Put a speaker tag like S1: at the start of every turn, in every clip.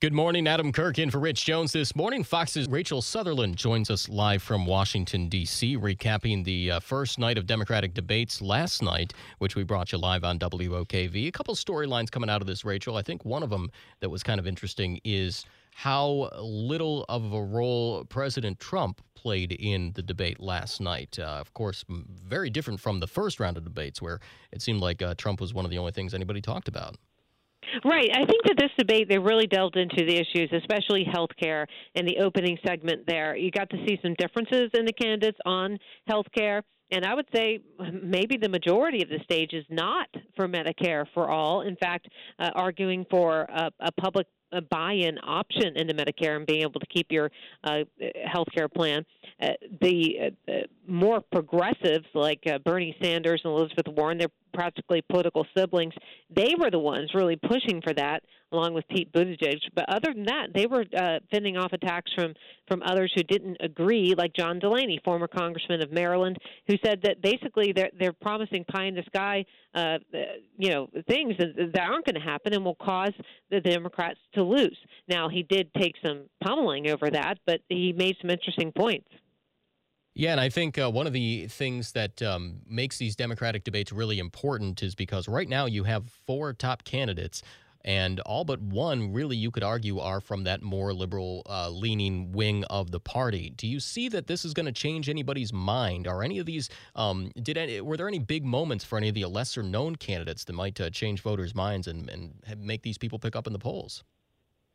S1: Good morning, Adam Kirk in for Rich Jones this morning. Fox's Rachel Sutherland joins us live from Washington, D.C., recapping the uh, first night of Democratic debates last night, which we brought you live on WOKV. A couple storylines coming out of this, Rachel. I think one of them that was kind of interesting is how little of a role President Trump played in the debate last night. Uh, of course, very different from the first round of debates, where it seemed like uh, Trump was one of the only things anybody talked about.
S2: Right. I think that this debate, they really delved into the issues, especially health care in the opening segment there. You got to see some differences in the candidates on health care. And I would say maybe the majority of the stage is not for Medicare for all. In fact, uh, arguing for a, a public a buy-in option into Medicare and being able to keep your uh, health care plan. Uh, the uh, more progressives like uh, Bernie Sanders and Elizabeth Warren, they're practically political siblings. They were the ones really pushing for that, along with Pete Buttigieg. But other than that, they were uh, fending off attacks from from others who didn't agree, like John Delaney, former congressman of Maryland, who said that basically they're they're promising pie in the sky, uh, you know, things that, that aren't going to happen and will cause the Democrats to lose. Now he did take some pummeling over that, but he made some interesting points.
S1: Yeah, and I think uh, one of the things that um, makes these Democratic debates really important is because right now you have four top candidates, and all but one, really, you could argue, are from that more liberal uh, leaning wing of the party. Do you see that this is going to change anybody's mind? Are any of these, um, did any, were there any big moments for any of the lesser known candidates that might uh, change voters' minds and, and make these people pick up in the polls?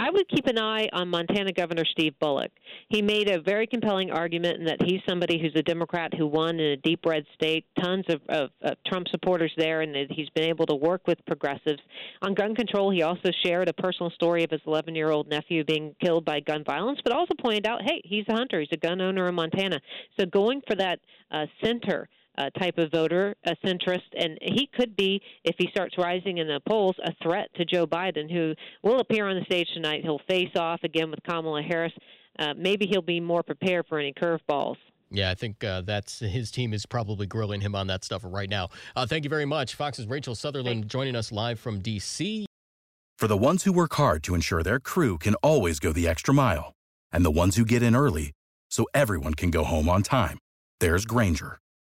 S2: I would keep an eye on Montana Governor Steve Bullock. He made a very compelling argument in that he's somebody who's a Democrat who won in a deep red state, tons of, of, of Trump supporters there, and that he's been able to work with progressives. On gun control, he also shared a personal story of his 11 year old nephew being killed by gun violence, but also pointed out, hey, he's a hunter, he's a gun owner in Montana. So going for that uh, center uh, type of voter, a centrist, and he could be, if he starts rising in the polls, a threat to Joe Biden, who will appear on the stage tonight. He'll face off again with Kamala Harris. Uh, maybe he'll be more prepared for any curveballs.
S1: Yeah, I think uh, that's his team is probably grilling him on that stuff right now. Uh, thank you very much, Fox's Rachel Sutherland Thanks. joining us live from D.C.
S3: For the ones who work hard to ensure their crew can always go the extra mile, and the ones who get in early so everyone can go home on time, there's Grainger